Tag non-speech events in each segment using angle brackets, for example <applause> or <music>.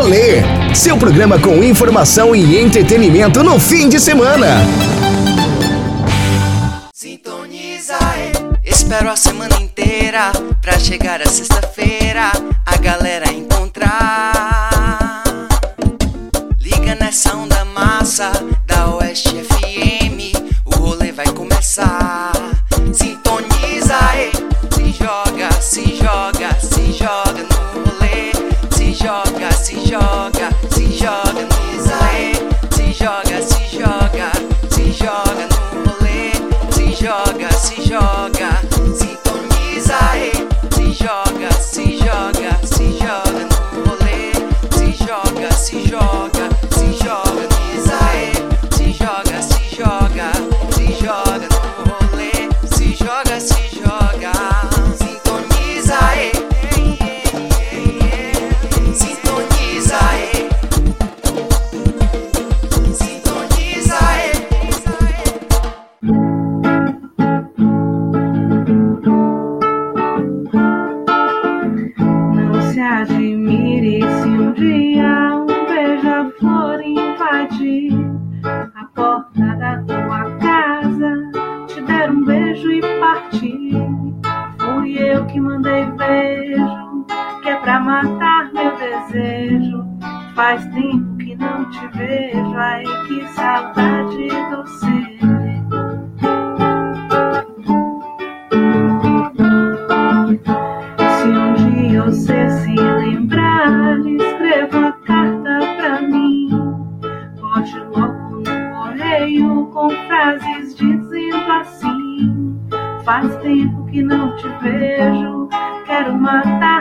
Rolê, seu programa com informação e entretenimento no fim de semana. Sintoniza, espero a semana inteira pra chegar a sexta-feira a galera encontrar. Liga nessa onda massa Faz tempo que não te vejo, quero matar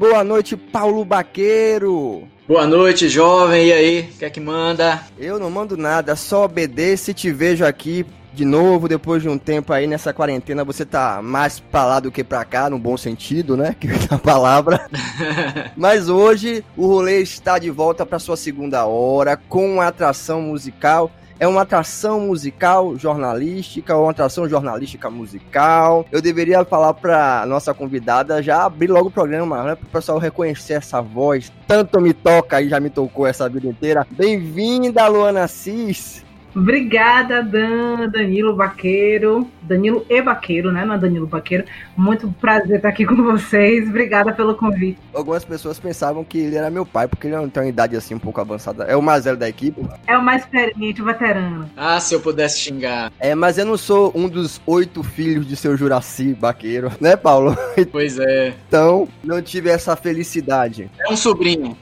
boa noite, Paulo Baqueiro. Boa noite, jovem. E aí? O que é que manda? Eu não mando nada, só obedeço e te vejo aqui de novo, depois de um tempo aí nessa quarentena, você tá mais pra lá do que pra cá, no bom sentido, né? <laughs> Que é a palavra. <laughs> Mas hoje o rolê está de volta para sua segunda hora com uma atração musical. É uma atração musical jornalística ou uma atração jornalística musical? Eu deveria falar pra nossa convidada já abrir logo o programa, né? Pro pessoal reconhecer essa voz. Tanto me toca e já me tocou essa vida inteira. Bem-vinda, Luana Cis. Obrigada, Dan, Danilo Baqueiro, Danilo e Baqueiro, né? Não é Danilo Baqueiro. Muito prazer estar aqui <laughs> com vocês. Obrigada pelo convite. Algumas pessoas pensavam que ele era meu pai, porque ele não tem uma idade assim um pouco avançada. É o mais velho da equipe. É o mais experiente, o veterano. Ah, se eu pudesse xingar. É, mas eu não sou um dos oito filhos de seu Juraci Baqueiro, <laughs> né, Paulo? Pois é. Então, não tive essa felicidade. É um sobrinho.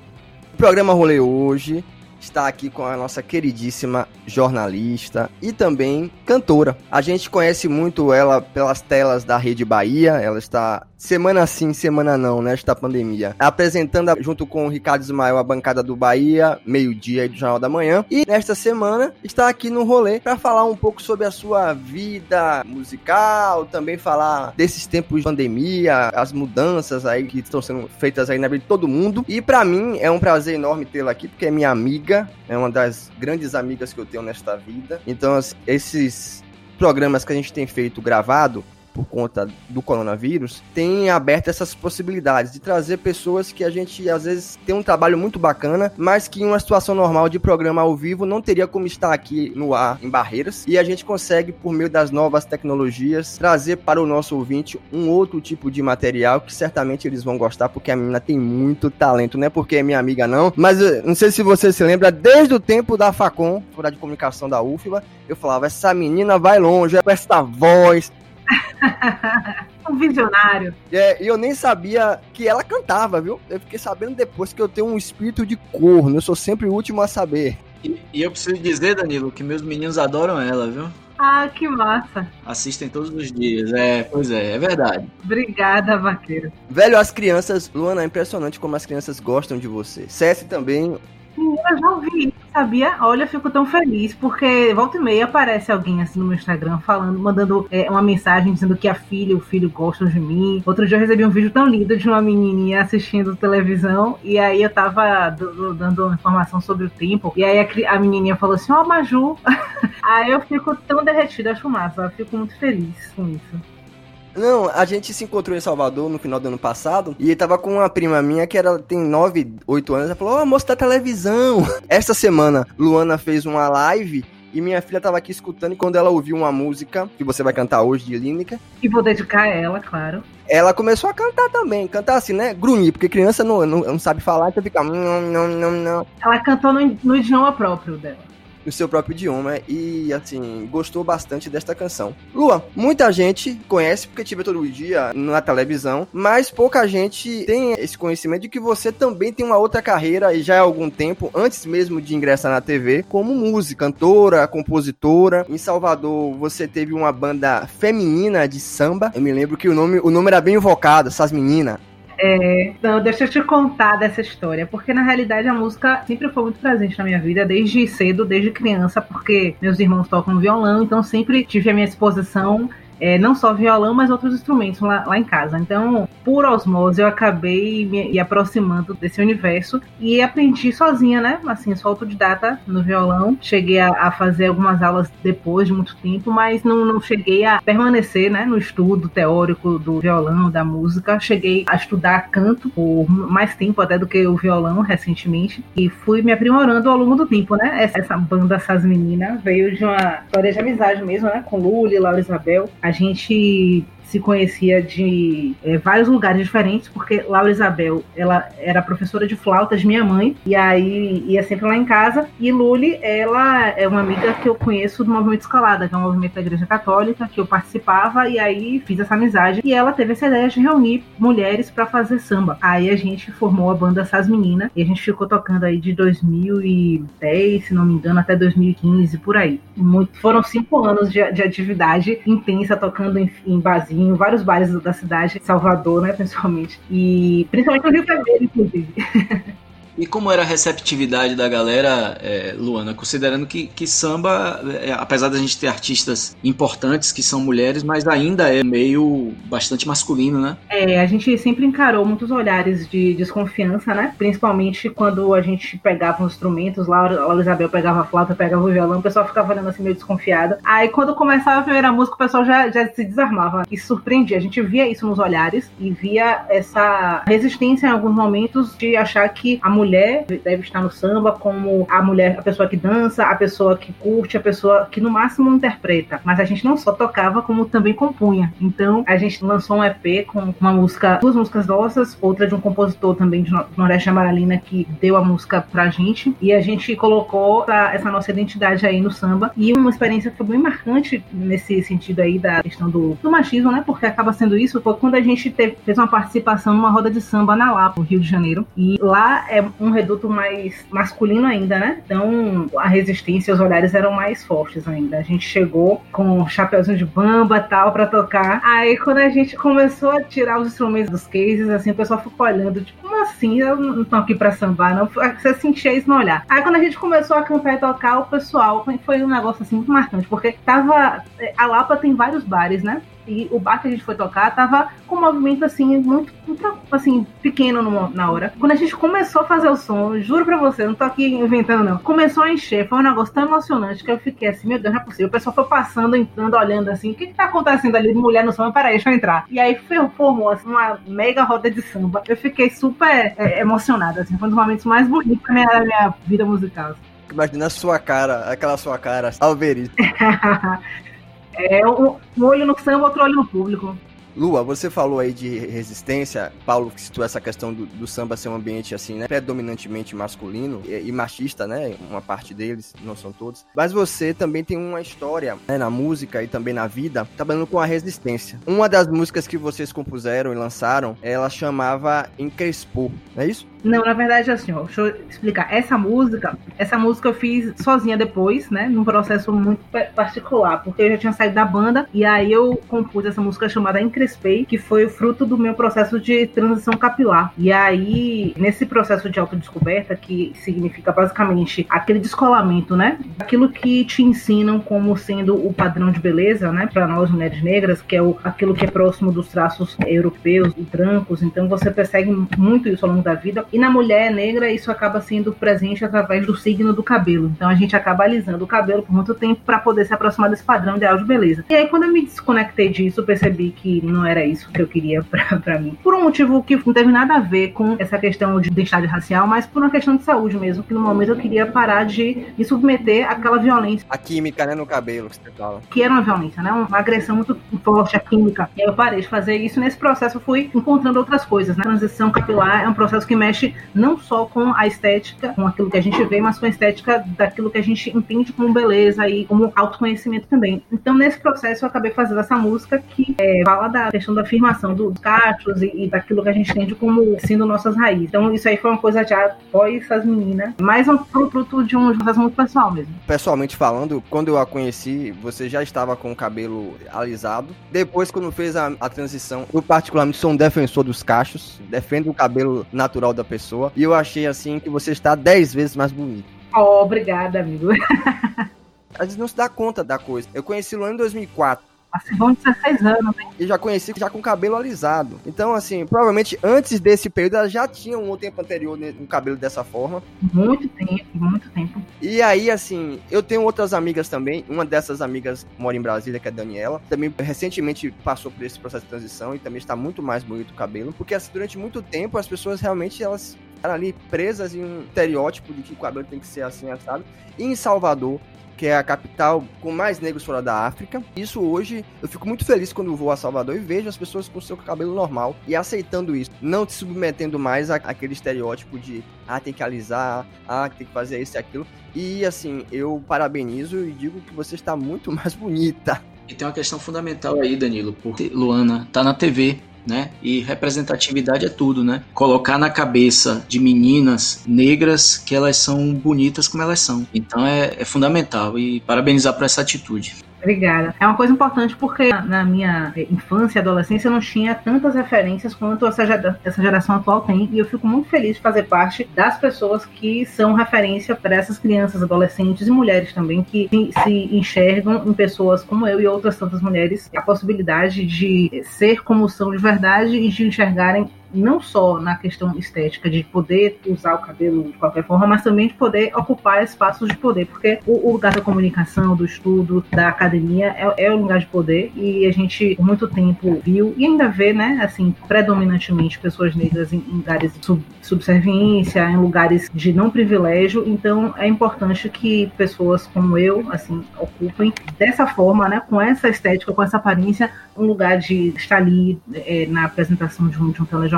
O programa Rolê hoje está aqui com a nossa queridíssima jornalista e também cantora. A gente conhece muito ela pelas telas da Rede Bahia, ela está semana sim, semana não, nesta pandemia, apresentando junto com o Ricardo Ismael a bancada do Bahia, meio-dia do Jornal da Manhã. E nesta semana está aqui no rolê para falar um pouco sobre a sua vida musical, também falar desses tempos de pandemia, as mudanças aí que estão sendo feitas aí na vida de todo mundo. E para mim é um prazer enorme tê-la aqui, porque é minha amiga, é uma das grandes amigas que eu tenho nesta vida. Então, assim, esses programas que a gente tem feito gravado, por conta do coronavírus, tem aberto essas possibilidades de trazer pessoas que a gente às vezes tem um trabalho muito bacana, mas que em uma situação normal de programa ao vivo não teria como estar aqui no ar em Barreiras. E a gente consegue, por meio das novas tecnologias, trazer para o nosso ouvinte um outro tipo de material que certamente eles vão gostar, porque a menina tem muito talento, não é porque é minha amiga não, mas eh, não sei se você se lembra, desde o tempo da Facom, Faculdade de Comunicação da UFBA, eu falava, essa menina vai longe, com essa voz, <laughs> um visionário. É, e eu nem sabia que ela cantava, viu? Eu fiquei sabendo depois que eu tenho um espírito de corno. Eu sou sempre o último a saber. E, e eu preciso dizer, Danilo, que meus meninos adoram ela, viu? Ah, que massa. Assistem todos os dias. É, pois é, é verdade. Obrigada, vaqueiro. Velho, as crianças, Luana, é impressionante como as crianças gostam de você. César também, eu já ouvi sabia? Olha, eu fico tão feliz, porque volta e meia aparece alguém assim no meu Instagram falando, mandando é, uma mensagem dizendo que a filha e o filho gostam de mim. Outro dia eu recebi um vídeo tão lindo de uma menininha assistindo televisão, e aí eu tava dando informação sobre o tempo, e aí a, a menininha falou assim: Ó, oh, Maju. <laughs> aí eu fico tão derretida, acho massa, eu fico muito feliz com isso. Não, a gente se encontrou em Salvador no final do ano passado e tava com uma prima minha que era, tem 9, 8 anos. Ela falou: Ó, oh, moça da televisão. <laughs> Esta semana, Luana fez uma live e minha filha tava aqui escutando e quando ela ouviu uma música que você vai cantar hoje de Línica. E vou dedicar a ela, claro. Ela começou a cantar também, cantar assim, né? Grunhir, porque criança não, não, não sabe falar, então fica. Não, não, não, não. Ela cantou no, no idioma próprio dela no seu próprio idioma e, assim, gostou bastante desta canção. Lua, muita gente conhece porque tive todo dia na televisão, mas pouca gente tem esse conhecimento de que você também tem uma outra carreira e já há algum tempo, antes mesmo de ingressar na TV, como música, cantora, compositora. Em Salvador, você teve uma banda feminina de samba. Eu me lembro que o nome, o nome era bem invocado, essas meninas. É, então, deixa eu te contar dessa história, porque na realidade a música sempre foi muito presente na minha vida, desde cedo, desde criança, porque meus irmãos tocam violão, então sempre tive a minha exposição é, não só violão, mas outros instrumentos lá, lá, em casa. Então, por osmose, eu acabei me, me aproximando desse universo e aprendi sozinha, né? Assim, sou autodidata no violão. Cheguei a, a, fazer algumas aulas depois de muito tempo, mas não, não cheguei a permanecer, né? No estudo teórico do violão, da música. Cheguei a estudar canto por mais tempo até do que o violão, recentemente. E fui me aprimorando ao longo do tempo, né? Essa, essa banda, essas meninas, veio de uma história de amizade mesmo, né? Com Luli, Laura Isabel a gente se conhecia de é, vários lugares diferentes, porque Laura Isabel, ela era professora de flauta de minha mãe, e aí ia sempre lá em casa, e Luli, ela é uma amiga que eu conheço do Movimento Escalada, que é um movimento da Igreja Católica, que eu participava, e aí fiz essa amizade, e ela teve essa ideia de reunir mulheres para fazer samba. Aí a gente formou a banda Essas Meninas, e a gente ficou tocando aí de 2010, se não me engano, até 2015, por aí. Muito, foram cinco anos de, de atividade intensa, tocando em, em em vários bares da cidade, Salvador, né, principalmente. E principalmente no Rio Janeiro, inclusive. <laughs> E como era a receptividade da galera, é, Luana, considerando que, que samba, é, apesar da gente ter artistas importantes que são mulheres, mas ainda é meio bastante masculino, né? É, a gente sempre encarou muitos olhares de desconfiança, né? Principalmente quando a gente pegava os instrumentos, lá a Isabel pegava a flauta, pegava o violão, o pessoal ficava olhando assim meio desconfiado. Aí quando começava a primeira música, o pessoal já, já se desarmava. E surpreendia. A gente via isso nos olhares e via essa resistência em alguns momentos de achar que a mulher mulher deve estar no samba como a mulher, a pessoa que dança, a pessoa que curte, a pessoa que no máximo interpreta. Mas a gente não só tocava, como também compunha. Então a gente lançou um EP com uma música, duas músicas nossas, outra de um compositor também de Nordeste Amaralina que deu a música pra gente. E a gente colocou essa, essa nossa identidade aí no samba. E uma experiência que foi bem marcante nesse sentido aí da questão do, do machismo, né? Porque acaba sendo isso, foi quando a gente teve, fez uma participação numa roda de samba na Lapa, no Rio de Janeiro. E lá é um reduto mais masculino ainda, né? Então a resistência e os olhares eram mais fortes ainda. A gente chegou com um chapeuzinho de bamba tal para tocar. Aí quando a gente começou a tirar os instrumentos dos cases, assim, o pessoal ficou olhando, tipo, como assim? Eu não tô aqui pra sambar, não. Você sentia isso no olhar. Aí quando a gente começou a cantar e tocar, o pessoal foi um negócio assim muito marcante, porque tava. A Lapa tem vários bares, né? E o bar que a gente foi tocar tava com um movimento assim, muito, muito assim, pequeno no, na hora. Quando a gente começou a fazer o som, juro pra você, não tô aqui inventando, não. Começou a encher, foi um negócio tão emocionante que eu fiquei assim, meu Deus, não é possível. O pessoal foi passando, entrando, olhando assim, o que que tá acontecendo ali de mulher no samba? Peraí, deixa eu entrar. E aí formou assim, uma mega roda de samba. Eu fiquei super é, emocionada, assim, foi um dos momentos mais bonitos da minha, da minha vida musical. Imagina a sua cara, aquela sua cara, alverista. <laughs> é, um, olho no samba, outro olho no público. Lua, você falou aí de resistência, Paulo citou essa questão do, do samba ser um ambiente assim, né, predominantemente masculino e, e, machista, né, uma parte deles, não são todos. Mas você também tem uma história, né, na música e também na vida, trabalhando com a resistência. Uma das músicas que vocês compuseram e lançaram, ela chamava Encrespou, não é isso? Não, na verdade, assim, ó, deixa eu explicar. Essa música, essa música eu fiz sozinha depois, né? Num processo muito particular, porque eu já tinha saído da banda e aí eu compus essa música chamada Encrespei, que foi o fruto do meu processo de transição capilar. E aí, nesse processo de autodescoberta, que significa basicamente aquele descolamento, né? Aquilo que te ensinam como sendo o padrão de beleza, né? Para nós mulheres negras, que é o, aquilo que é próximo dos traços europeus e brancos. Então você persegue muito isso ao longo da vida e na mulher negra, isso acaba sendo presente através do signo do cabelo. Então a gente acaba alisando o cabelo por muito tempo para poder se aproximar desse padrão ideal de beleza. E aí, quando eu me desconectei disso, percebi que não era isso que eu queria <laughs> para mim. Por um motivo que não teve nada a ver com essa questão de identidade racial, mas por uma questão de saúde mesmo. Que no momento eu queria parar de me submeter àquela violência. A química, né, no cabelo que você fala. Que era uma violência, né? Uma agressão muito forte, a química. E aí eu parei de fazer isso. Nesse processo eu fui encontrando outras coisas, né? A transição capilar é um processo que mexe mexe não só com a estética, com aquilo que a gente vê, mas com a estética daquilo que a gente entende como beleza e como autoconhecimento também. Então, nesse processo, eu acabei fazendo essa música que é, fala da questão da afirmação dos cachos e, e, daquilo que a gente entende como sendo nossas raízes. Então, isso aí foi uma coisa já após essas meninas, mais um fruto de um processo muito pessoal mesmo. Pessoalmente falando, quando eu a conheci, você já estava com o cabelo alisado. Depois, quando fez a, a transição, eu particularmente sou um defensor dos cachos, defendo o cabelo natural da pessoa. E eu achei assim que você está 10 vezes mais bonito. Oh, obrigada, amigo. <laughs> A gente não se dá conta da coisa. Eu conheci ano em 2004. Assim, vão 16 anos, né? E já conheci já com cabelo alisado. Então, assim, provavelmente antes desse período ela já tinha um tempo anterior no cabelo dessa forma. Muito tempo, muito tempo. E aí, assim, eu tenho outras amigas também. Uma dessas amigas mora em Brasília, que é a Daniela. Também recentemente passou por esse processo de transição e também está muito mais bonito o cabelo. Porque, assim, durante muito tempo as pessoas realmente elas eram ali presas em um estereótipo de que o cabelo tem que ser assim, sabe? E em Salvador, que é a capital com mais negros fora da África. Isso hoje, eu fico muito feliz quando vou a Salvador e vejo as pessoas com seu cabelo normal e aceitando isso, não se submetendo mais àquele estereótipo de ah, tem que alisar, ah, tem que fazer isso e aquilo. E assim, eu parabenizo e digo que você está muito <laughs> mais bonita. E tem uma questão fundamental aí, Danilo, porque Luana tá na TV, né? E representatividade é tudo, né? Colocar na cabeça de meninas negras que elas são bonitas como elas são. Então é, é fundamental e parabenizar por essa atitude. Obrigada. É uma coisa importante porque na minha infância e adolescência eu não tinha tantas referências quanto essa, geração atual tem. E eu fico muito feliz de fazer parte das pessoas que são referência para essas crianças, adolescentes e mulheres também que se enxergam em pessoas como eu e outras tantas mulheres a possibilidade de ser como são de verdade e de enxergarem não só na questão estética de poder usar o cabelo de qualquer forma, mas também de poder ocupar espaços de poder, porque o, lugar da comunicação, do estudo, da academia é, é lugar de poder e a gente por muito tempo viu e ainda vê, né, assim, predominantemente pessoas negras em, em lugares de sub, subserviência, em lugares de não privilégio, então é importante que pessoas como eu, assim, ocupem dessa forma, né, com essa estética, com essa aparência, um lugar de estar ali é, na apresentação de um, de um telejornal,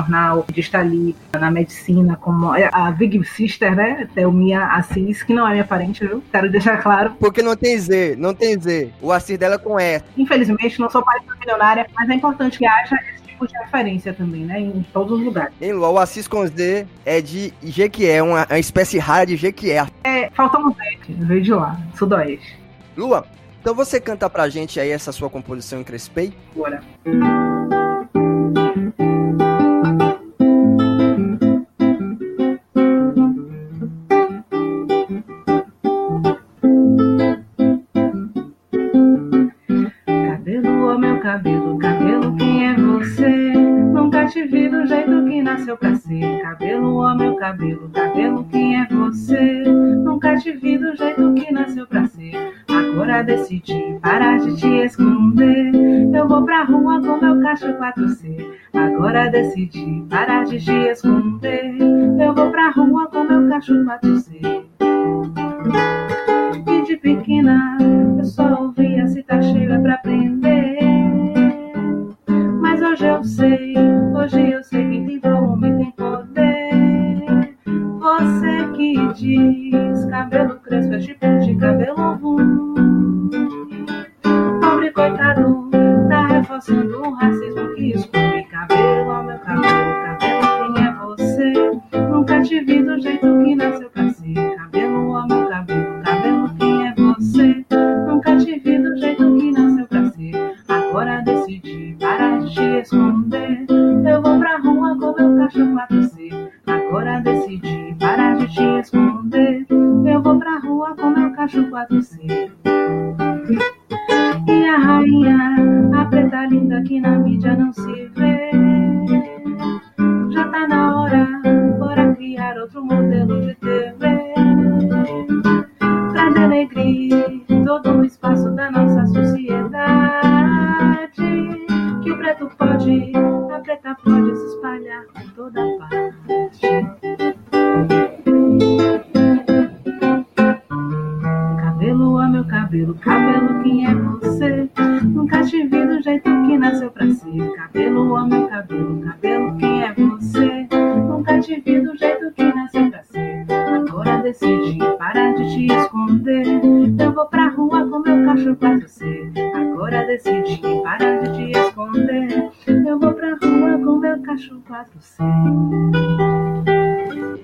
de estar ali na medicina, como a Big Sister, né? Thelminha Assis, que não é minha parente, viu? Quero deixar claro. Porque não tem Z, não tem Z. O Assis dela é com S. Infelizmente, não sou parente milionária, mas é importante que haja esse tipo de referência também, né? Em todos os lugares. Em Lua, o Assis com Z é de Jequié, uma, uma espécie rara de Jequié. É, falta um Z, veio de lá, sudoeste. Lua, então você canta pra gente aí essa sua composição em Crespei? Bora. Cabelo, nasceu pra ser. Cabelo, ó meu cabelo, cabelo, quem é você? Nunca te vi do jeito que nasceu pra ser. Agora decidi parar de te esconder. Eu vou pra rua com meu cacho 4C. Agora decidi parar de te esconder. Eu vou pra rua com meu cacho 4C. E de pequena com meu cachorro 4C.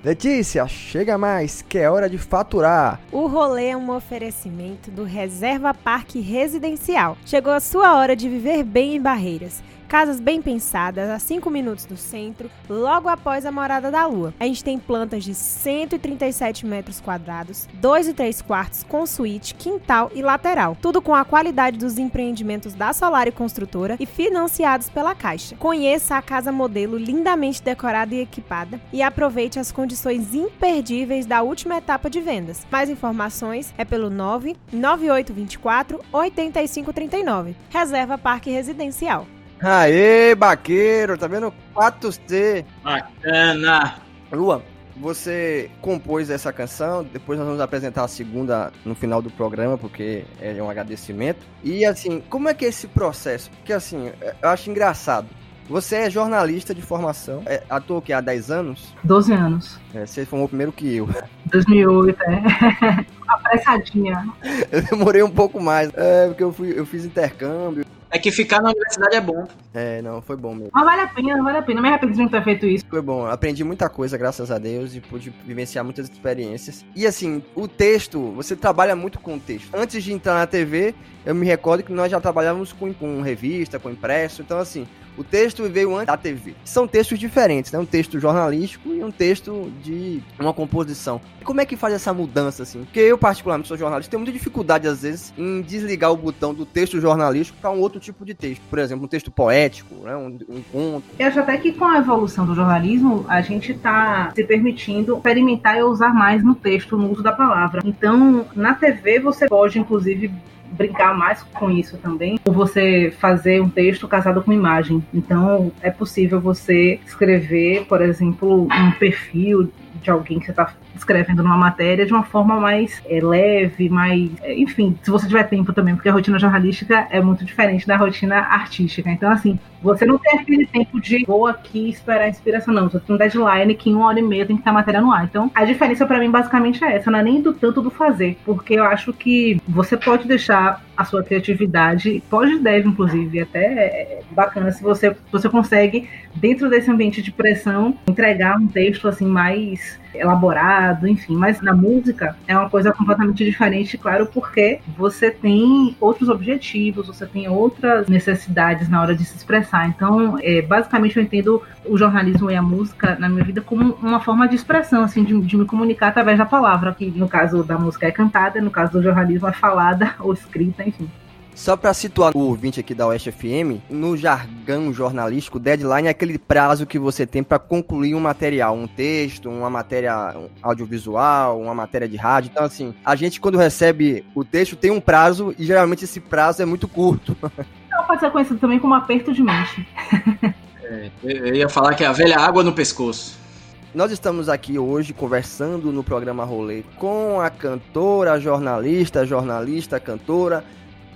Letícia, chega mais, que é hora de faturar. O rolê é um oferecimento do Reserva Parque Residencial. Chegou a sua hora de viver bem em Barreiras. Casas bem pensadas, a 5 minutos do centro, logo após a Morada da Lua. A gente tem plantas de 137 metros quadrados, 2 e 3 quartos com suíte, quintal e lateral. Tudo com a qualidade dos empreendimentos da Solar e Construtora e financiados pela Caixa. Conheça a casa modelo lindamente decorada e equipada e aproveite as condições imperdíveis da última etapa de vendas. Mais informações é pelo 99824 8539. Reserva Parque Residencial. Aê, baqueiro, tá vendo? 4C. Bacana! Lua, você compôs essa canção, depois nós vamos apresentar a segunda no final do programa, porque é um agradecimento. E assim, como é que é esse processo? Porque assim, eu acho engraçado. Você é jornalista de formação, é, atua o que, há 10 anos? 12 anos. É, você formou primeiro que eu. 2008, é. <laughs> Apressadinha. Eu demorei um pouco mais, é, porque eu, fui, eu fiz intercâmbio. É que ficar na universidade é bom. É, não, foi bom mesmo. Mas vale a pena, vale a pena. Me arrependo de não ter feito isso. Foi bom, aprendi muita coisa, graças a Deus, e pude vivenciar muitas experiências. E assim, o texto, você trabalha muito com o texto. Antes de entrar na TV, eu me recordo que nós já trabalhávamos com, com revista, com impresso, então assim, o texto veio antes da TV. São textos diferentes, né? Um texto jornalístico e um texto de uma composição. Como é que faz essa mudança, assim? Porque eu, particularmente, sou jornalista, tenho muita dificuldade, às vezes, em desligar o botão do texto jornalístico para um outro tipo de texto. Por exemplo, um texto poético, né? Um, um conto. Eu acho até que com a evolução do jornalismo, a gente está se permitindo experimentar e usar mais no texto, no uso da palavra. Então, na TV, você pode, inclusive, brincar mais com isso também, ou você fazer um texto casado com imagem. Então, é possível você escrever, por exemplo, um perfil de alguém que você está escrevendo numa matéria de uma forma mais é, leve, mais. É, enfim, se você tiver tempo também, porque a rotina jornalística é muito diferente da rotina artística. Então, assim, você não tem aquele tempo de vou aqui esperar a inspiração, não. Você tem um deadline que em uma hora e meia tem que estar a matéria no ar. Então, a diferença para mim basicamente é essa, não é nem do tanto do fazer, porque eu acho que você pode deixar a sua criatividade, pode e deve, inclusive, até é bacana se você, você consegue, dentro desse ambiente de pressão, entregar um texto assim mais elaborado, enfim, mas na música é uma coisa completamente diferente, claro, porque você tem outros objetivos, você tem outras necessidades na hora de se expressar. Então, é, basicamente, eu entendo o jornalismo e a música na minha vida como uma forma de expressão, assim, de, de me comunicar através da palavra, que no caso da música é cantada, no caso do jornalismo é falada <laughs> ou escrita, enfim. Só para situar o ouvinte aqui da Oeste FM, no jargão jornalístico, deadline é aquele prazo que você tem para concluir um material, um texto, uma matéria audiovisual, uma matéria de rádio. Então, assim, a gente quando recebe o texto tem um prazo e geralmente esse prazo é muito curto. <laughs> Não, pode ser conhecido também como aperto de mente. É, eu ia falar que é a velha água no pescoço. Nós estamos aqui hoje conversando no programa Rolê com a cantora, jornalista, jornalista, cantora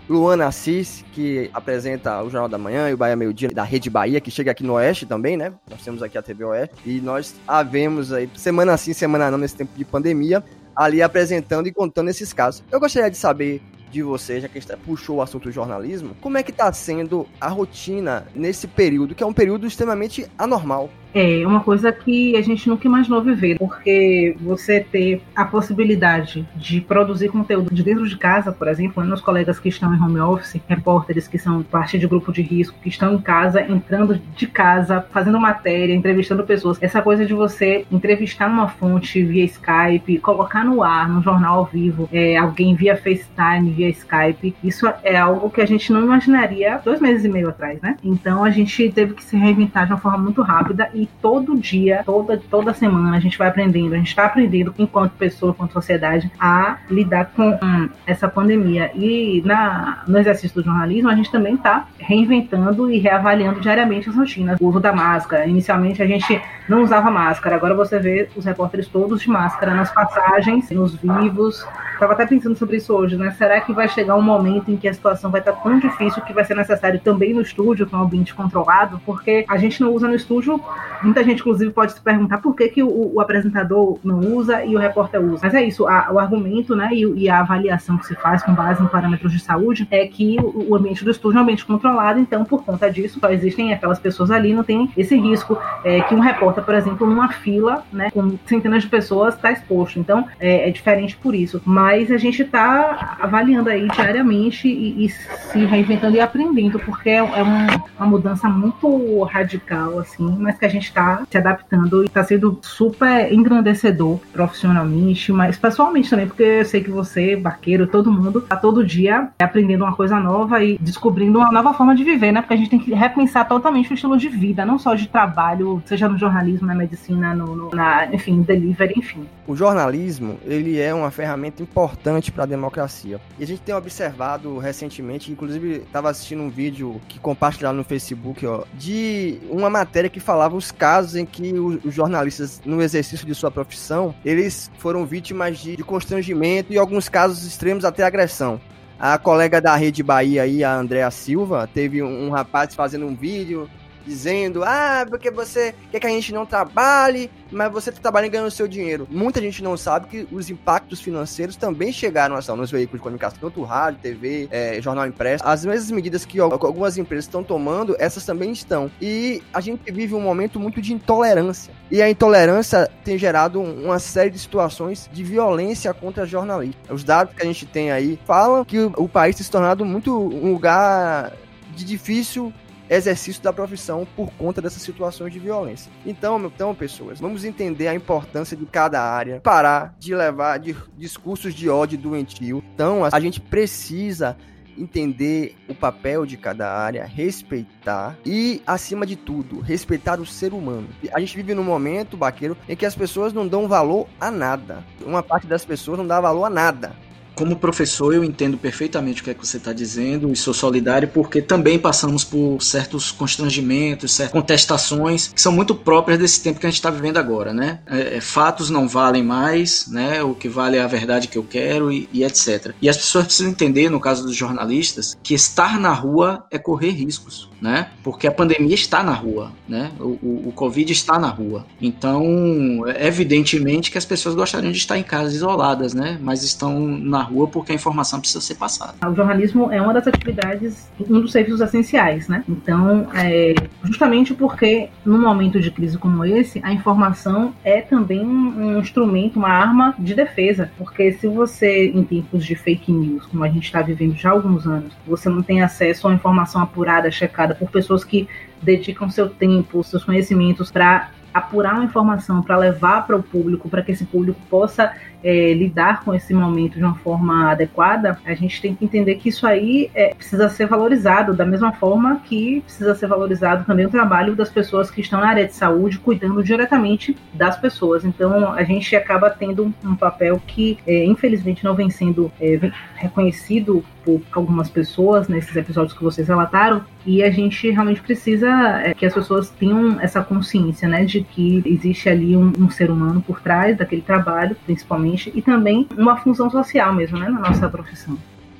Luana Assis, que apresenta o Jornal da Manhã e o Bahia Meio Dia da Rede Bahia, que chega aqui no Oeste também, né? Nós temos aqui a TV Oeste. E nós havemos aí, semana sim, semana não, nesse tempo de pandemia, ali apresentando e contando esses casos. Eu gostaria de saber de você, já que a gente puxou o assunto jornalismo, como é que está sendo a rotina nesse período, que é um período extremamente anormal? É uma coisa que a gente nunca imaginou viver, porque você ter a possibilidade de produzir conteúdo de dentro de casa, por exemplo, meus colegas que estão em home office, repórteres que são parte de grupo de risco, que estão em casa, entrando de casa, fazendo matéria, entrevistando pessoas. Essa coisa de você entrevistar uma fonte via Skype, colocar no ar, no jornal ao vivo, é, alguém via FaceTime, via Skype, isso é algo que a gente não imaginaria dois meses e meio atrás, né? Então a gente teve que se reinventar de uma forma muito rápida e todo dia, toda, toda semana a gente vai aprendendo, a gente está aprendendo enquanto pessoa, enquanto sociedade, a lidar com hum, essa pandemia. E na, no exercício do jornalismo, a gente também está reinventando e reavaliando diariamente as rotinas. O uso da máscara. Inicialmente a gente não usava máscara, agora você vê os repórteres todos de máscara nas passagens, nos vivos. Estava até pensando sobre isso hoje, né? Será que vai chegar um momento em que a situação vai estar tão difícil que vai ser necessário também no estúdio, com um ambiente controlado? Porque a gente não usa no estúdio Muita gente, inclusive, pode se perguntar por que, que o, o apresentador não usa e o repórter usa. Mas é isso, a, o argumento né, e, e, a avaliação que se faz com base em parâmetros de saúde é que o, o, ambiente do estúdio é um ambiente controlado, então, por conta disso, só existem aquelas pessoas ali, não tem esse risco é, que um repórter, por exemplo, numa fila, né, com centenas de pessoas, está exposto. Então, é, é, diferente por isso. Mas a gente está avaliando aí diariamente e, e, se reinventando e aprendendo, porque é, é uma, uma mudança muito radical, assim, mas que a gente está se adaptando e está sendo super engrandecedor profissionalmente, mas pessoalmente também, porque eu sei que você, barqueiro, todo mundo, está todo dia aprendendo uma coisa nova e descobrindo uma nova forma de viver, né? Porque a gente tem que repensar totalmente o estilo de vida, não só de trabalho, seja no jornalismo, na medicina, no, no na, enfim, delivery, enfim. O jornalismo, ele é uma ferramenta importante para a democracia. E a gente tem observado recentemente, inclusive estava assistindo um vídeo que compartilharam no Facebook, ó, de uma matéria que falava os casos em que os jornalistas, no exercício de sua profissão, eles foram vítimas de, de constrangimento e, alguns casos extremos, até agressão. A colega da Rede Bahia aí, a Andréa Silva, teve um rapaz fazendo um vídeo dizendo, ah, porque você quer que a gente não trabalhe, mas você está trabalhando ganhando seu dinheiro. Muita gente não sabe que os impactos financeiros também chegaram ação nos veículos de comunicação, tanto rádio, TV, é, jornal impresso. As mesmas medidas que algumas empresas estão tomando, essas também estão. E a gente vive um momento muito de intolerância. E a intolerância tem gerado uma série de situações de violência contra jornalistas. Os dados que a gente tem aí falam que o país tem se tornado muito um lugar de difícil exercício da profissão por conta dessas situações de violência. Então, então, pessoas, vamos entender a importância de cada área, parar de levar de discursos de ódio doentio. Então, a gente precisa entender o papel de cada área, respeitar e, acima de tudo, respeitar o ser humano. A gente vive num momento, Baqueiro, em que as pessoas não dão valor a nada. Uma parte das pessoas não dá valor a nada como professor, eu entendo perfeitamente o que é que você está dizendo e sou solidário porque também passamos por certos constrangimentos, certas contestações que são muito próprias desse tempo que a gente está vivendo agora, né? É, é, fatos não valem mais, né? O que vale é a verdade que eu quero e, e, etc. E as pessoas precisam entender, no caso dos jornalistas, que estar na rua é correr riscos, né? Porque a pandemia está na rua, né? O, o, o Covid está na rua. Então, evidentemente que as pessoas gostariam de estar em casa isoladas, né? Mas estão na rua porque a informação precisa ser passada. O jornalismo é uma das atividades, um dos serviços essenciais, né? Então, é, justamente porque num momento de crise como esse, a informação é também um instrumento, uma arma de defesa, porque se você, em tempos de fake news, como a gente está vivendo já há alguns anos, você não tem acesso a informação apurada, checada por pessoas que dedicam seu tempo, seus conhecimentos para apurar uma informação para levar para o público, para que esse público possa é, lidar com esse momento de uma forma adequada, a gente tem que entender que isso aí é, precisa ser valorizado da mesma forma que precisa ser valorizado também o trabalho das pessoas que estão na área de saúde, cuidando diretamente das pessoas. Então, a gente acaba tendo um, papel que, é, infelizmente, não vem sendo é, reconhecido por algumas pessoas nesses episódios que vocês relataram, e a gente realmente precisa é, que as pessoas tenham essa consciência, né, de que existe ali um, um, ser humano por trás daquele trabalho, principalmente, e também uma função social mesmo, né, na nossa profissão.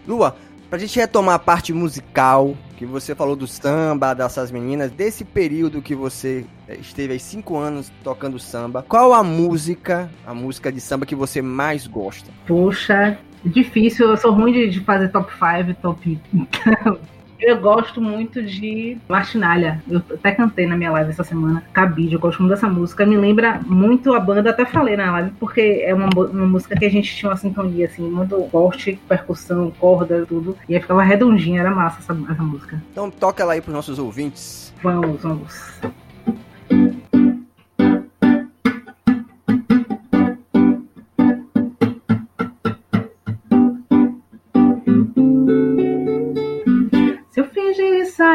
Lua, pra gente retomar a parte musical, que você falou do samba, dessas meninas, desse período que você é, esteve aí cinco anos tocando samba, qual a música, a música de samba que você mais gosta? Poxa, difícil, eu sou ruim de, de fazer top 5, top. Eu gosto muito de Martinalha. Eu até cantei na minha live essa semana. Cabide, eu gosto muito dessa música. Me lembra muito a banda, até falei na live, porque é uma, uma música que a gente tinha uma sintonia, assim, muito forte, percussão, corda, tudo. E aí ficava redondinha, era massa essa, essa música. Então toca ela aí pros nossos ouvintes. Vamos, vamos.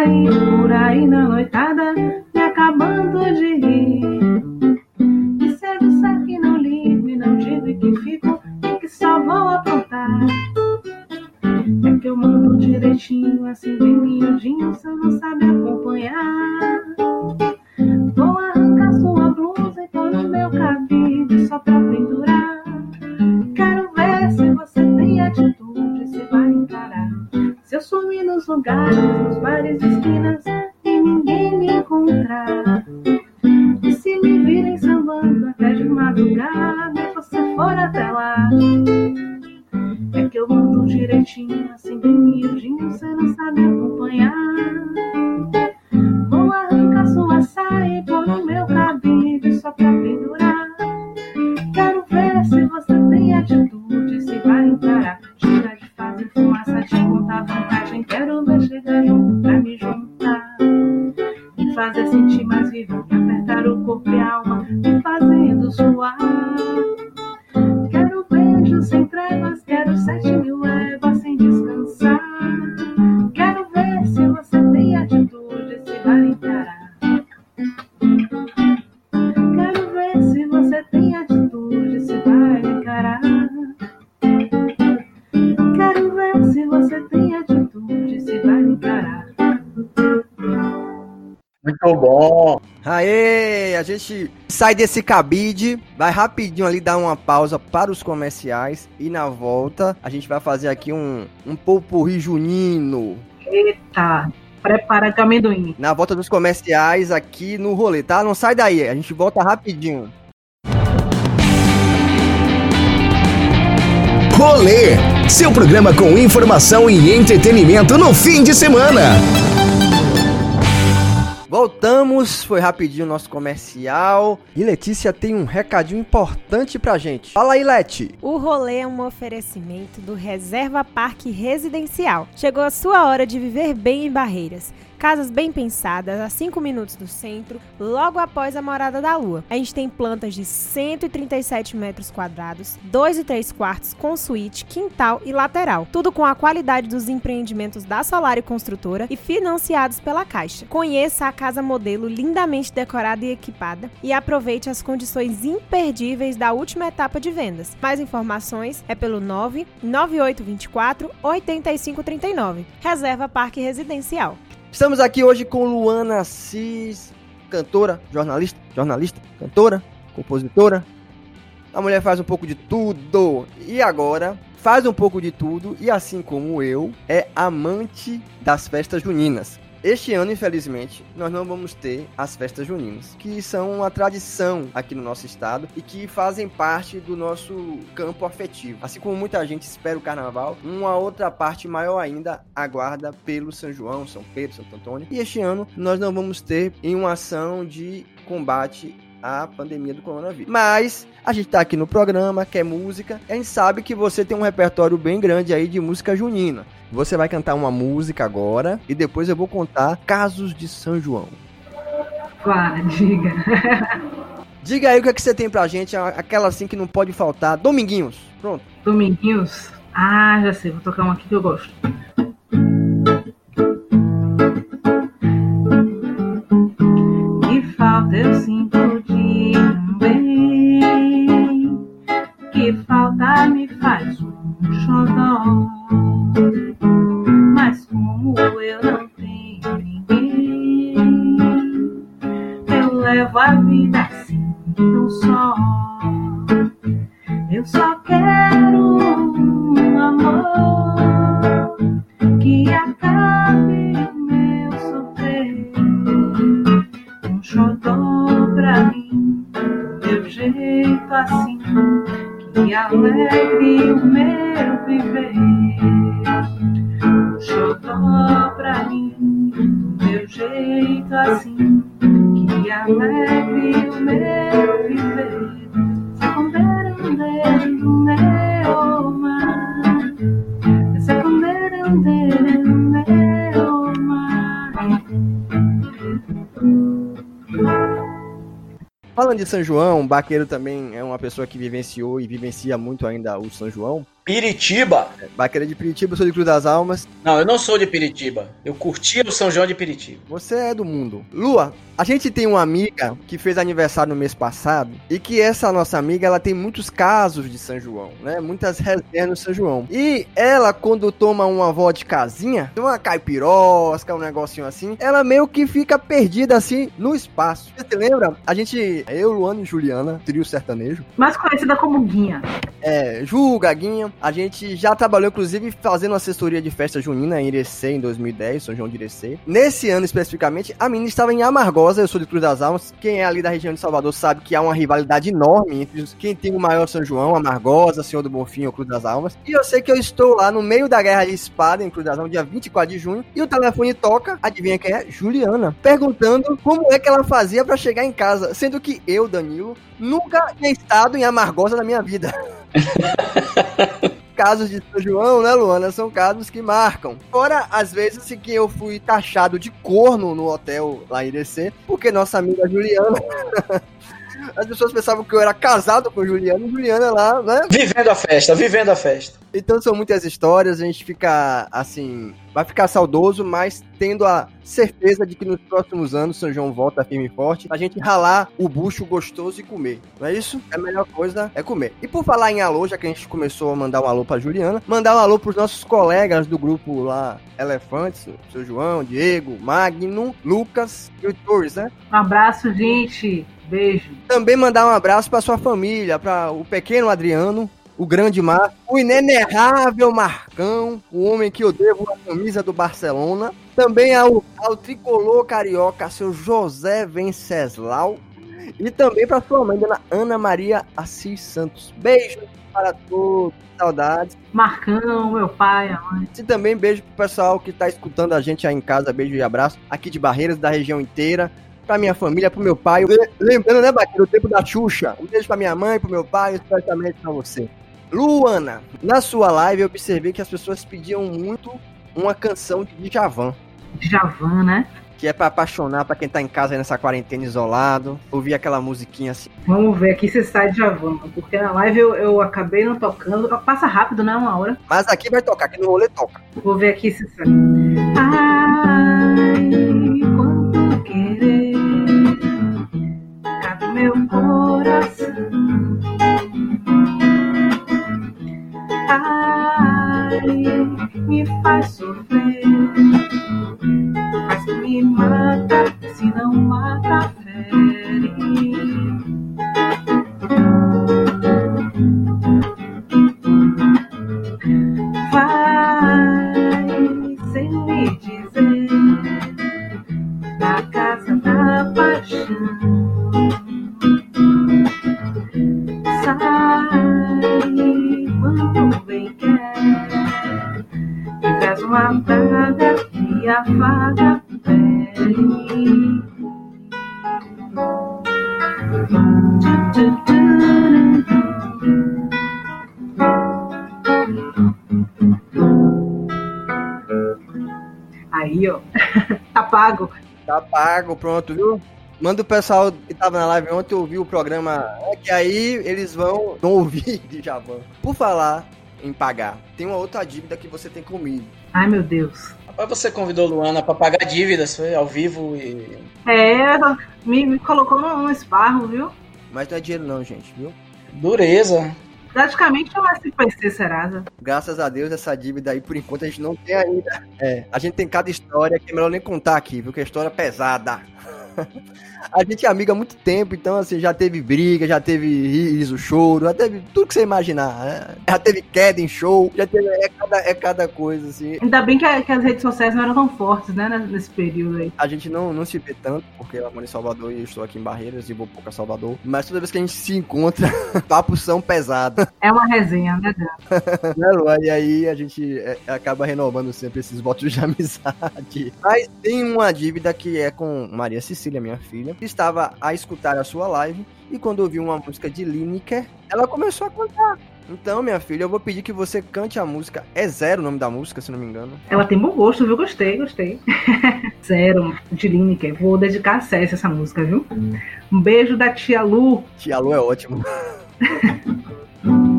Sair por aí na noitada, me acabando de rir. Direitinho, assim bem miudinho, você não sabe acompanhar. Sai desse cabide, vai rapidinho ali dar uma pausa para os comerciais e na volta a gente vai fazer aqui um, um popurri junino. Eita, prepara que amendoim. Na volta dos comerciais aqui no rolê, tá? Não sai daí, a gente volta rapidinho. Rolê, seu programa com informação e entretenimento no fim de semana. Voltamos, foi rapidinho o nosso comercial. E Letícia tem um recadinho importante pra gente. Fala aí, Leti. O rolê é um oferecimento do Reserva Parque Residencial. Chegou a sua hora de viver bem em Barreiras. Casas bem pensadas, a 5 minutos do centro, logo após a Morada da Lua. A gente tem plantas de 137 metros quadrados, 2 e 3 quartos com suíte, quintal e lateral. Tudo com a qualidade dos empreendimentos da Solar e Construtora e financiados pela Caixa. Conheça a casa modelo lindamente decorada e equipada e aproveite as condições imperdíveis da última etapa de vendas. Mais informações é pelo 99824 8539. Reserva Parque Residencial. Estamos aqui hoje com Luana Assis, cantora, jornalista, jornalista, cantora, compositora. A mulher faz um pouco de tudo e agora faz um pouco de tudo e assim como eu, é amante das festas juninas. Este ano, infelizmente, nós não vamos ter as festas juninas, que são uma tradição aqui no nosso estado e que fazem parte do nosso campo afetivo. Assim como muita gente espera o carnaval, uma outra parte maior ainda aguarda pelo São João, São Pedro, Santo Antônio. E este ano nós não vamos ter em uma ação de combate à pandemia do coronavírus. Mas a gente tá aqui no programa, que é música, a gente sabe que você tem um repertório bem grande aí de música junina. Você vai cantar uma música agora e depois eu vou contar casos de São João. Vá, diga. <laughs> Diga aí o que, é que você tem pra gente, a- aquela assim que não pode faltar. Dominguinhos, pronto. Dominguinhos? Ah, já sei, vou tocar uma aqui que eu gosto. Que falta eu sinto Falta me faz um xodó. São João, Baqueiro também uma pessoa que vivenciou e vivencia muito ainda o São João. Piritiba? Baqueiro é de Piritiba, eu sou de Cruz das Almas. Não, eu não sou de Piritiba. Eu curtia o São João de Piritiba. Você é do mundo. Lua, a gente tem uma amiga que fez aniversário no mês passado e que essa nossa amiga, ela tem muitos casos de São João, né? Muitas resenhas no São João. E ela, quando toma uma avó de casinha, uma caipirosca, um negocinho assim, ela meio que fica perdida assim no espaço. Você lembra? A gente, eu, Luana e Juliana, trio sertanejo, Mais conhecida como Guinha. é, Ju, Gaguinha, a gente já trabalhou, inclusive, fazendo assessoria de festa junina em Irecê em 2010, São João de Irecê. Nesse ano, especificamente, a menina estava em Amargosa, eu sou de Cruz das Almas. Quem é ali da região de Salvador sabe que há uma rivalidade enorme entre quem tem o maior São João, Amargosa, Senhor do Bonfim ou Cruz das Almas. E eu sei que eu estou lá no meio da guerra de espada em Cruz das Almas, dia 24 de junho, e o telefone toca, adivinha quem é? Juliana, perguntando como é que ela fazia pra chegar em casa, sendo que eu, Danilo, nunca tinha em Amargosa na minha vida <laughs> casos de São João, né, Luana? São casos que marcam. Fora, às vezes, que eu fui taxado de corno no hotel lá em Irecê, porque nossa amiga Juliana. As pessoas pensavam que eu era casado com Juliana e Juliana lá, né? Vivendo a festa, vivendo a festa. Então são muitas histórias, a gente fica assim, vai ficar saudoso, mas tendo a certeza de que nos próximos anos São João volta firme e forte, a gente ralar o bucho gostoso e comer. Não é isso? A melhor coisa é comer. E por falar em alô, já que a gente começou a mandar um alô pra Juliana, mandar um alô pros nossos colegas do grupo lá, Elefantes, o seu João, Diego, Magno, Lucas e o Torres, né? Um abraço, gente. Beijo. Também mandar um abraço para sua família, para o pequeno Adriano, o grande Mar, o inenerrável Marcão, o homem que eu devo a camisa do Barcelona. Também ao, ao tricolor carioca, seu José Venceslau. E também para sua mãe, dona Ana Maria Assis Santos. Beijo para todos, saudades. Marcão, meu pai, a mãe. E também beijo pro pessoal que tá escutando a gente aí em casa. Beijo e abraço. Aqui de Barreiras, da região inteira. Pra minha família, pro meu pai. Le- Lembrando, né, Baqueiro, o tempo da Xuxa. Um beijo pra minha mãe, pro meu pai, especialmente pra você. Luana, na sua live eu observei que as pessoas pediam muito uma canção de Djavan. Djavan, né? Que é pra apaixonar pra quem tá em casa aí nessa quarentena isolado. Ouvir aquela musiquinha assim. Vamos ver aqui se sai Djavan. Porque na live eu, eu acabei não tocando. Passa rápido, né? Uma hora. Mas aqui vai tocar, aqui no rolê toca. Vou ver aqui se sai. Ai, coração. Ai, me faz sofrer, que me mata, se não mata, fere. Pele. Aí, ó. <laughs> Tá pago. Tá pago, pronto, viu? Manda o pessoal que tava na live ontem ouvir o programa, é que aí eles vão, vão ouvir <laughs> de Javan. Por falar em pagar, tem uma outra dívida que você tem comigo. Ai, meu Deus. Rapaz, você convidou Luana pra pagar dívidas, foi ao vivo e. É, me, me colocou num, num esparro, viu? Mas não é dinheiro não, gente, viu? Dureza. Praticamente é um SPC Serasa. Graças a Deus, essa dívida aí, por enquanto, a gente não tem ainda. É, a gente tem cada história que é melhor nem contar aqui, viu? Que é história pesada. A gente é amiga há muito tempo, então assim, já teve briga, já teve riso, choro, já teve tudo que você imaginar, né? Já teve queda em show, já teve. É cada, é cada coisa, assim. Ainda bem que, a- que as redes sociais não eram tão fortes, né, nesse período aí. A gente não, não se vê tanto, porque ela mora em Salvador e eu estou aqui em Barreiras e vou pouco a Salvador. Mas toda vez que a gente se encontra, <laughs> papos são pesados. É uma resenha, né, Dan? né? E aí a gente é, acaba renovando sempre esses votos de <laughs> amizade. Mas tem uma dívida que é com Maria Cecília, minha filha, estava a escutar a sua live e quando ouviu uma música de Lineker, ela começou a cantar. Então, minha filha, eu vou pedir que você cante a música. É Zero o nome da música, se não me engano. Ela tem bom gosto, viu? Gostei, gostei. <laughs> Zero, de Lineker. Vou dedicar a Cécia essa música, viu? Um beijo da tia Lu. Tia Lu é ótimo. <laughs>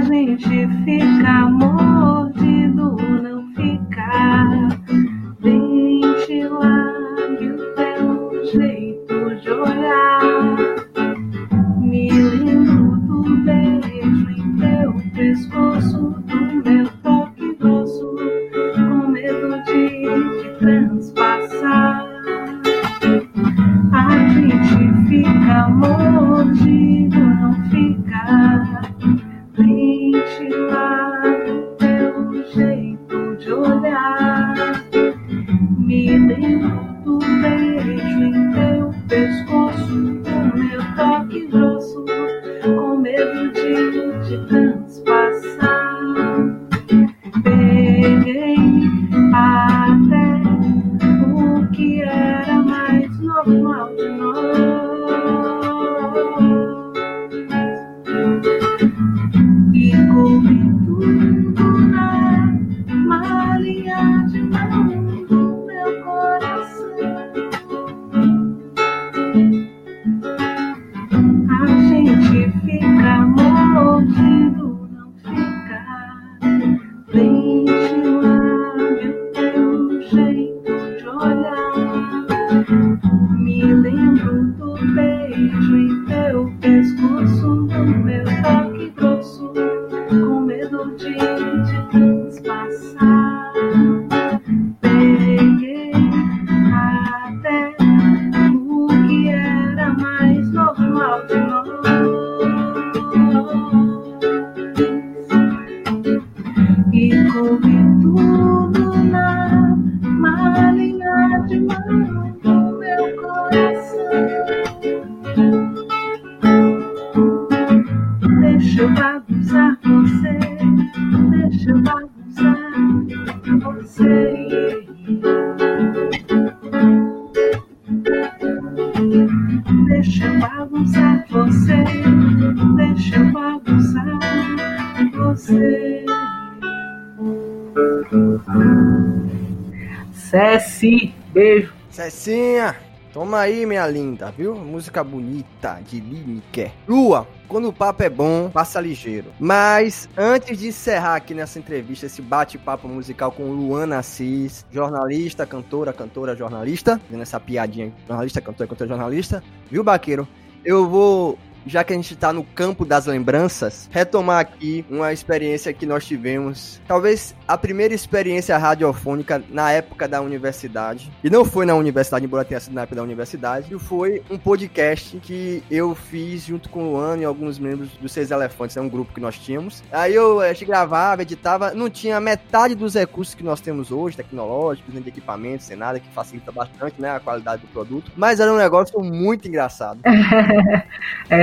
A gente fica mordido, não fica. Ventilar o teu jeito de olhar. Me lembro do beijo em teu pescoço, do meu toque grosso, com medo de te transpassar. A gente fica mordido, não fica. Jeito você. Ceci, beijo. Cecinha, toma aí, minha linda, viu? Música bonita de Lineker. Lua, quando o papo é bom, passa ligeiro. Mas antes de encerrar aqui nessa entrevista, esse bate-papo musical com Luana Assis, jornalista, cantora, cantora, jornalista, fazendo essa piadinha, jornalista, cantora, cantora, jornalista, viu, Baqueiro? Eu vou já que a gente tá no campo das lembranças, retomar aqui uma experiência que nós tivemos, talvez a primeira experiência radiofônica na época da universidade. E não foi na universidade, embora tenha sido na época da universidade, foi um podcast que eu fiz junto com o Luano e alguns membros dos Seis Elefantes, é um grupo que nós tínhamos. Aí eu a gente gravava, editava, não tinha metade dos recursos que nós temos hoje, tecnológicos, nem de equipamentos, sem nada, que facilita bastante né, a qualidade do produto. Mas era um negócio muito engraçado. <laughs>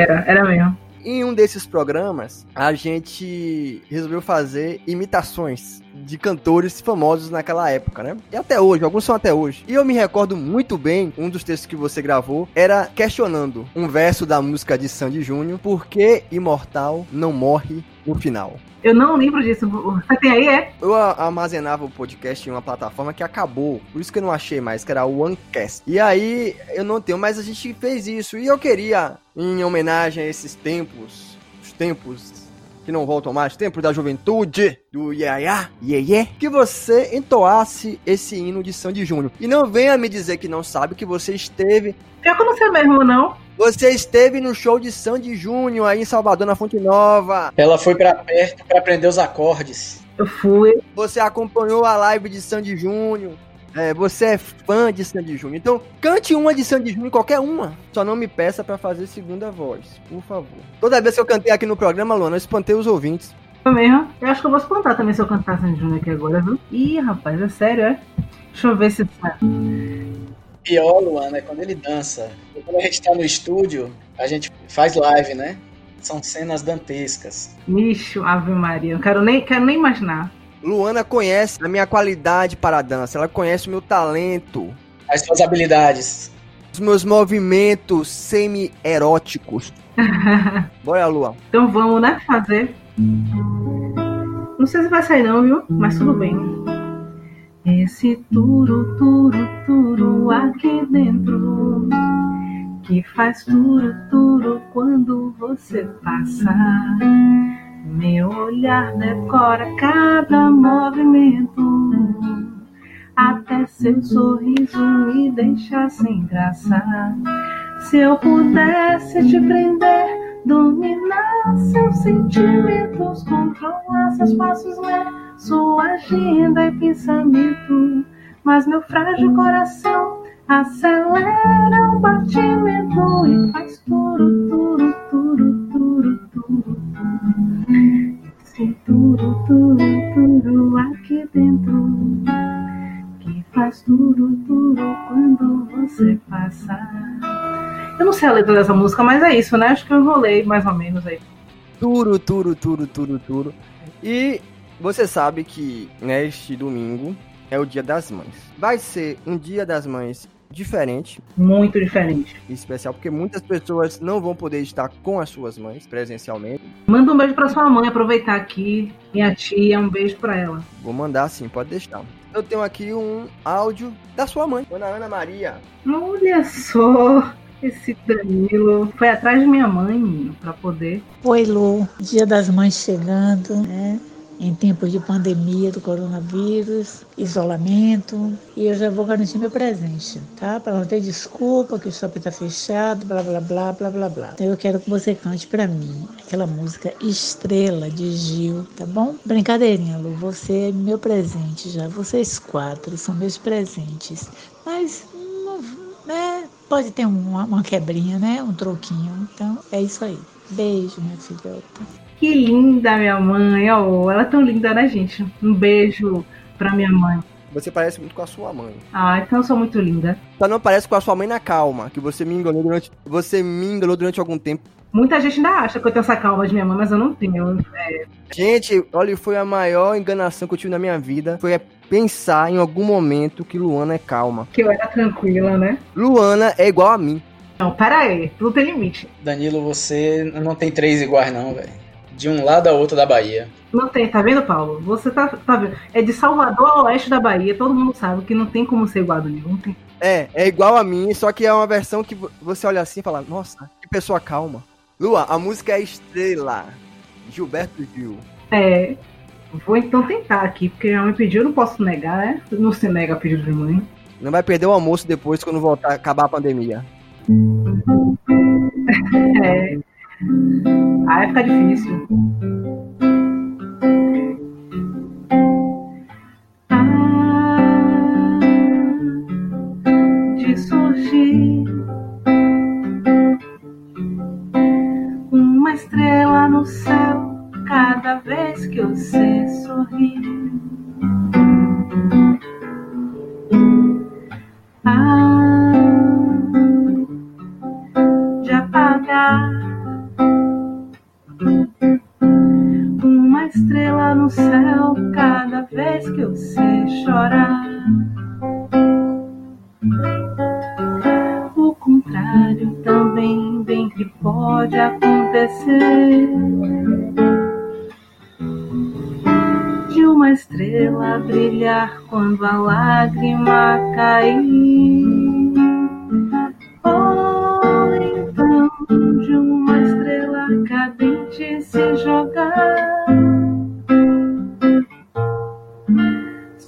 Era, era mesmo. Em um desses programas, a gente resolveu fazer imitações de cantores famosos naquela época, né? E até hoje, alguns são até hoje. E eu me recordo muito bem, um dos textos que você gravou era questionando um verso da música de Sandy Júnior, por que imortal não morre no final. Eu não lembro disso. Você tem aí, é? Eu armazenava o podcast em uma plataforma que acabou, por isso que eu não achei mais, que era o OneCast. E aí eu não tenho, mas a gente fez isso. E eu queria, em homenagem a esses tempos, os tempos que não voltam mais, tempos da juventude, do Yaya, Yeye, que você entoasse esse hino de Sandy Júnior. E não venha me dizer que não sabe que você esteve eu não sei mesmo, não. Você esteve no show de Sandy Júnior aí em Salvador, na Fonte Nova. Ela foi pra perto pra aprender os acordes. Eu fui. Você acompanhou a live de Sandy Júnior. É, você é fã de Sandy Júnior. Então, cante uma de Sandy Júnior, qualquer uma. Só não me peça pra fazer segunda voz, por favor. Toda vez que eu cantei aqui no programa, Luana, eu espantei os ouvintes. Eu mesmo. Eu acho que eu vou espantar também se eu cantar Sandy Júnior aqui agora, viu? Ih, rapaz, é sério, é? Deixa eu ver se. Pior, Luana, é quando ele dança. Quando a gente tá no estúdio, a gente faz live, né? São cenas dantescas. Ixi, Ave Maria. Não quero nem, quero nem imaginar. Luana conhece a minha qualidade para a dança, ela conhece o meu talento, As suas habilidades. os meus movimentos semi-eróticos. <laughs> Bora, Lua. Então vamos, né? Fazer. Não sei se vai sair, não, viu? Mas tudo bem. Esse turo, turo, turo aqui dentro que faz turo, turo quando você passa. Meu olhar decora cada movimento. Até seu sorriso me deixa sem graça. Se eu pudesse te prender, dominar seus sentimentos, controlar seus passos, ler sua agenda e pensamento. Mas meu frágil coração acelera o batimento e faz turo, turo, turo, turo, turo. Esse turo, turo, turo aqui dentro que faz turo, turo quando você passa. Eu não sei a letra dessa música, mas é isso, né? Acho que eu enrolei mais ou menos aí. Turo, turo, turo, turo, turo. E você sabe que neste domingo é o Dia das Mães. Vai ser um Dia das Mães diferente Muito diferente. especial, porque muitas pessoas não vão poder estar com as suas mães presencialmente. Manda um beijo pra sua mãe, aproveitar aqui. Minha tia, um beijo pra ela. Vou mandar sim, pode deixar. Eu tenho aqui um áudio da sua mãe, Dona Ana Maria. Olha só, esse Danilo foi atrás de minha mãe, menino, pra poder. Oi, Lu. Dia das Mães chegando, né? Em tempos de pandemia do coronavírus, isolamento. E eu já vou garantir meu presente, tá? Para não ter desculpa que o shopping tá fechado, blá, blá, blá, blá, blá, blá. Então eu quero que você cante para mim aquela música Estrela de Gil, tá bom? Brincadeirinha, Lu. Você é meu presente já. Vocês quatro são meus presentes. Mas, né? Pode ter uma, uma quebrinha, né? Um troquinho. Então, é isso aí. Beijo, minha filhota. Que linda, minha mãe. Oh, ela é tão linda, né, gente? Um beijo pra minha mãe. Você parece muito com a sua mãe. Ah, então eu sou muito linda. Só não parece com a sua mãe na calma, que você me enganou durante. Você me enganou durante algum tempo. Muita gente ainda acha que eu tenho essa calma de minha mãe, mas eu não tenho. É, Gente, olha, foi a maior enganação que eu tive na minha vida. Foi pensar em algum momento que Luana é calma. que eu era tranquila, né? Luana é igual a mim. Não, pera aí. Tudo tem limite. Danilo, você não tem três iguais, não, velho. De um lado a outro da Bahia. Não tem, tá vendo, Paulo? Você tá, tá vendo? É de Salvador ao oeste da Bahia. Todo mundo sabe que não tem como ser igual a Danilo. Não tem. É, é igual a mim, só que é uma versão que vo- você olha assim e fala, nossa, que pessoa calma. Lua, a música é Estrela, Gilberto Gil. É. Vou então tentar aqui, porque minha mãe pediu, eu não posso negar, né? Não se nega a pedido de mãe. Não vai perder o almoço depois quando voltar acabar a pandemia. <laughs> É. Aí fica difícil. Ah, de surgir uma estrela no céu cada vez que você sorri. Ah, de apagar no céu cada vez que você chorar. O contrário também bem que pode acontecer. De uma estrela brilhar quando a lágrima cair. Ou então de uma estrela cadente se jogar.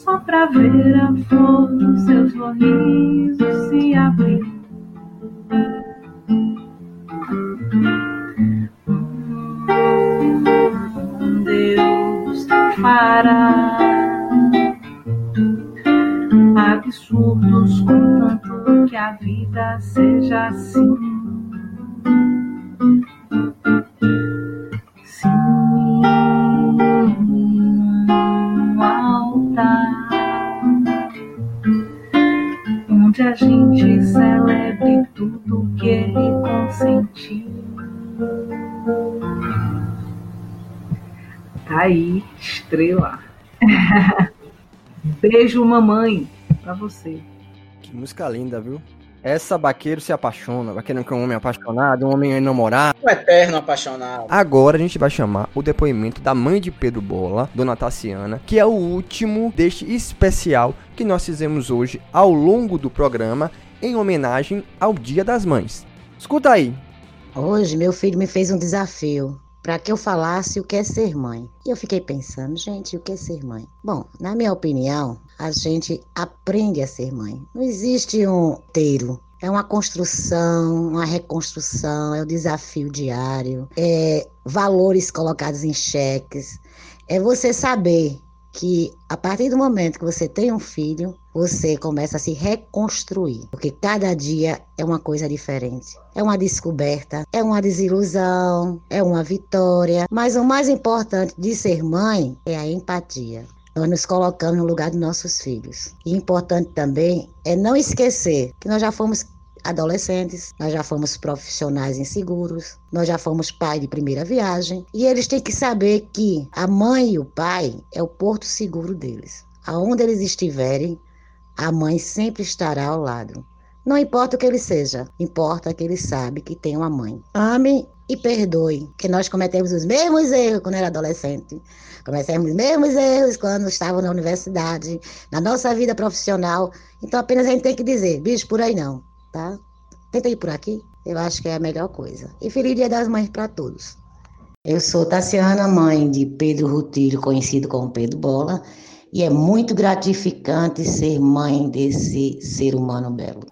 Só pra ver a flor dos seus sorrisos se abrir. Deus fará absurdos contanto que a vida seja assim. Estrela. <laughs> Beijo, mamãe, pra você. Que música linda, viu? Essa Baqueiro se apaixona. Baqueiro que é um homem apaixonado, um homem enamorado. Um eterno apaixonado. Agora a gente vai chamar o depoimento da mãe de Pedro Bola, Dona Tassiana, que é o último deste especial que nós fizemos hoje ao longo do programa em homenagem ao Dia das Mães. Escuta aí. Hoje meu filho me fez um desafio para que eu falasse o que é ser mãe. E eu fiquei pensando, gente, o que é ser mãe? Bom, na minha opinião, a gente aprende a ser mãe. Não existe um teiro. É uma construção, uma reconstrução, é o desafio diário, é valores colocados em cheques. É você saber que a partir do momento que você tem um filho, você começa a se reconstruir, porque cada dia é uma coisa diferente. É uma descoberta, é uma desilusão, é uma vitória, mas o mais importante de ser mãe é a empatia. Nós nos colocamos no lugar dos nossos filhos. E importante também é não esquecer que nós já fomos adolescentes, nós já fomos profissionais inseguros, nós já fomos pai de primeira viagem, e eles têm que saber que a mãe e o pai é o porto seguro deles. Aonde eles estiverem, a mãe sempre estará ao lado. Não importa o que ele seja, importa que ele sabe que tem uma mãe. Ame e perdoe, que nós cometemos os mesmos erros quando era adolescente. Cometemos os mesmos erros quando estava na universidade, na nossa vida profissional. Então apenas a gente tem que dizer, bicho, por aí não tá? Tenta ir por aqui, eu acho que é a melhor coisa. E feliz Dia das Mães para todos. Eu sou Tassiana, mãe de Pedro Rutilho, conhecido como Pedro Bola, e é muito gratificante ser mãe desse ser humano belo.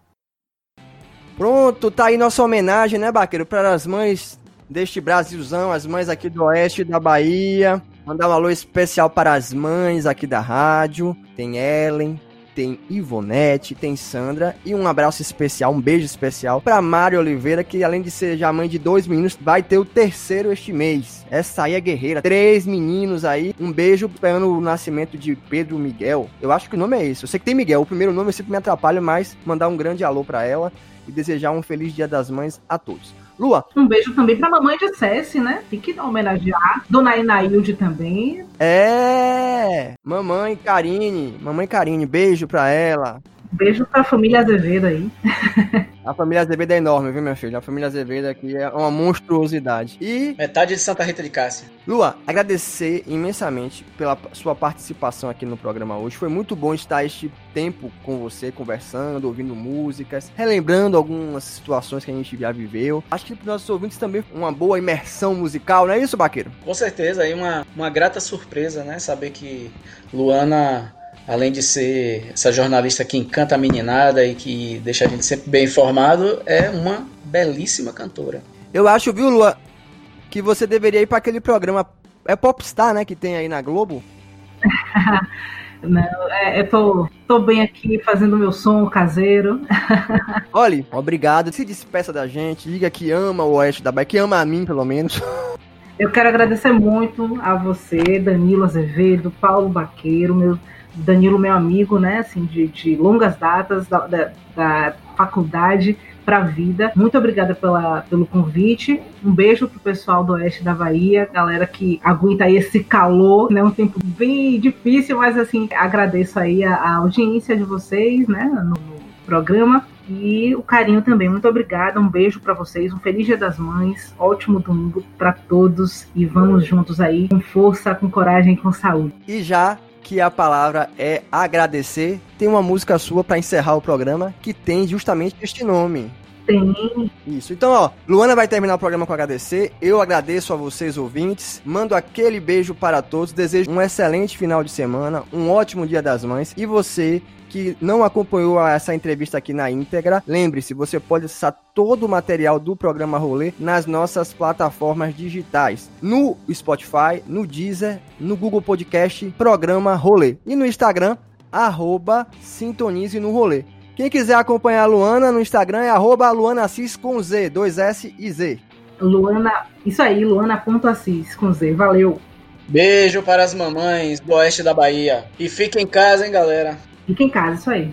Pronto, tá aí nossa homenagem, né, Baqueiro, para as mães deste Brasilzão, as mães aqui do oeste da Bahia. Mandar um alô especial para as mães aqui da rádio. Tem Ellen, tem Ivonete, tem Sandra e um abraço especial, um beijo especial para Mari Oliveira, que além de ser já mãe de dois meninos, vai ter o terceiro este mês. Essa aí é guerreira. Três meninos aí. Um beijo esperando o nascimento de Pedro Miguel. Eu acho que o nome é esse. Eu sei que tem Miguel. O primeiro nome eu sempre me atrapalha, mas mandar um grande alô para ela e desejar um feliz Dia das Mães a todos. Lua. Um beijo também pra mamãe de Cessi, né? Tem que homenagear. Dona Inailde também. É! Mamãe Karine. Mamãe Karine, beijo pra ela. Beijo pra família Azevedo aí. <laughs> A família Azevedo é enorme, viu, minha filha? A família Azevedo aqui é uma monstruosidade. E. Metade de Santa Rita de Cássia. Lua, agradecer imensamente pela sua participação aqui no programa hoje. Foi muito bom estar este tempo com você, conversando, ouvindo músicas, relembrando algumas situações que a gente já viveu. Acho que para os nossos ouvintes também uma boa imersão musical, não é isso, Baqueiro? Com certeza, aí uma, uma grata surpresa, né? Saber que Luana além de ser essa jornalista que encanta a meninada e que deixa a gente sempre bem informado, é uma belíssima cantora. Eu acho, viu, Lua, que você deveria ir para aquele programa. É Popstar, né? Que tem aí na Globo. <laughs> Não, é, eu tô, tô bem aqui fazendo meu som caseiro. <laughs> Olha, obrigado. Se despeça da gente, diga que ama o Oeste da Bahia, que ama a mim, pelo menos. Eu quero agradecer muito a você, Danilo Azevedo, Paulo Baqueiro, meu Danilo, meu amigo, né, assim, de, de longas datas da, da, da faculdade para a vida. Muito obrigada pela, pelo convite. Um beijo pro pessoal do oeste da Bahia, galera que aguenta aí esse calor, né? Um tempo bem difícil, mas assim, agradeço aí a, a audiência de vocês, né, no, no programa e o carinho também. Muito obrigada, um beijo para vocês, um feliz Dia das Mães, ótimo domingo para todos e vamos juntos aí com força, com coragem, com saúde. E já que a palavra é agradecer, tem uma música sua para encerrar o programa que tem justamente este nome. Tem. Isso. Então, ó, Luana vai terminar o programa com agradecer. Eu agradeço a vocês, ouvintes. Mando aquele beijo para todos. Desejo um excelente final de semana, um ótimo Dia das Mães. E você que não acompanhou essa entrevista aqui na íntegra, lembre-se, você pode acessar todo o material do programa Rolê nas nossas plataformas digitais, no Spotify, no Deezer, no Google Podcast, programa Rolê e no Instagram, arroba Sintonize no Rolê. Quem quiser acompanhar a Luana no Instagram é arroba luanacis com Z, 2S e Z. Luana, isso aí, luana.assis com Z, valeu. Beijo para as mamães do oeste da Bahia. E fiquem em casa, hein, galera. Fica em casa, isso aí.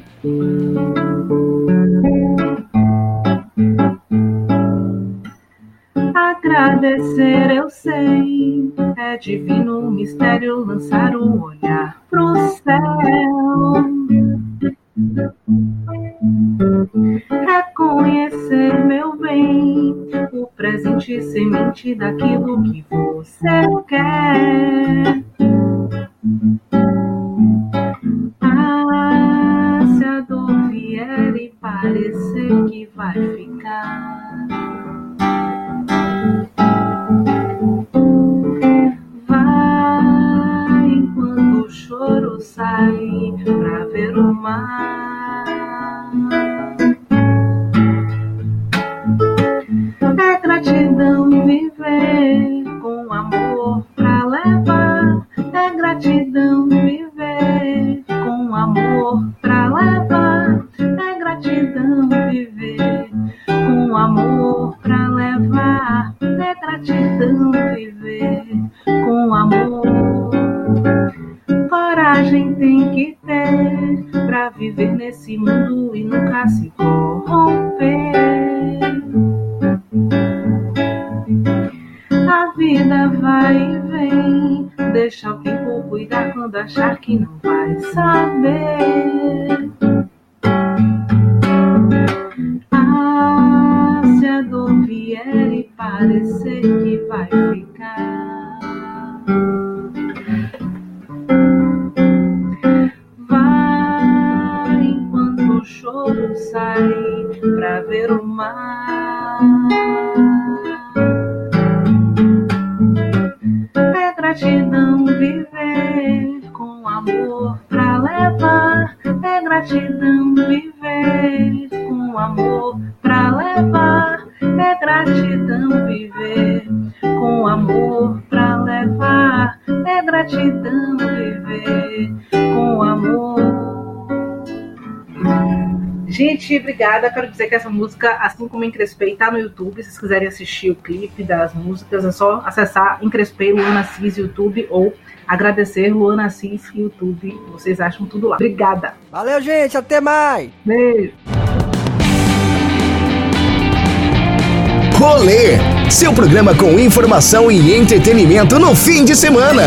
Agradecer eu sei, é divino mistério lançar o olhar pro céu. Reconhecer meu bem, o presente semente daquilo que você quer. Ah, se a dor vier e parecer que vai ficar. Sai pra ver o mar. É gratidão viver com amor pra levar. É gratidão viver com amor pra levar. É gratidão viver com amor pra levar. É gratidão viver com amor. Coragem tem que ter pra viver nesse mundo e nunca se obrigada. Quero dizer que essa música, assim como Encrespei, tá no YouTube. Se vocês quiserem assistir o clipe das músicas, é só acessar Encrespei Luana Assis YouTube ou agradecer Luana Assis YouTube. Vocês acham tudo lá. Obrigada. Valeu, gente. Até mais. Beijo. Rolê, seu programa com informação e entretenimento no fim de semana.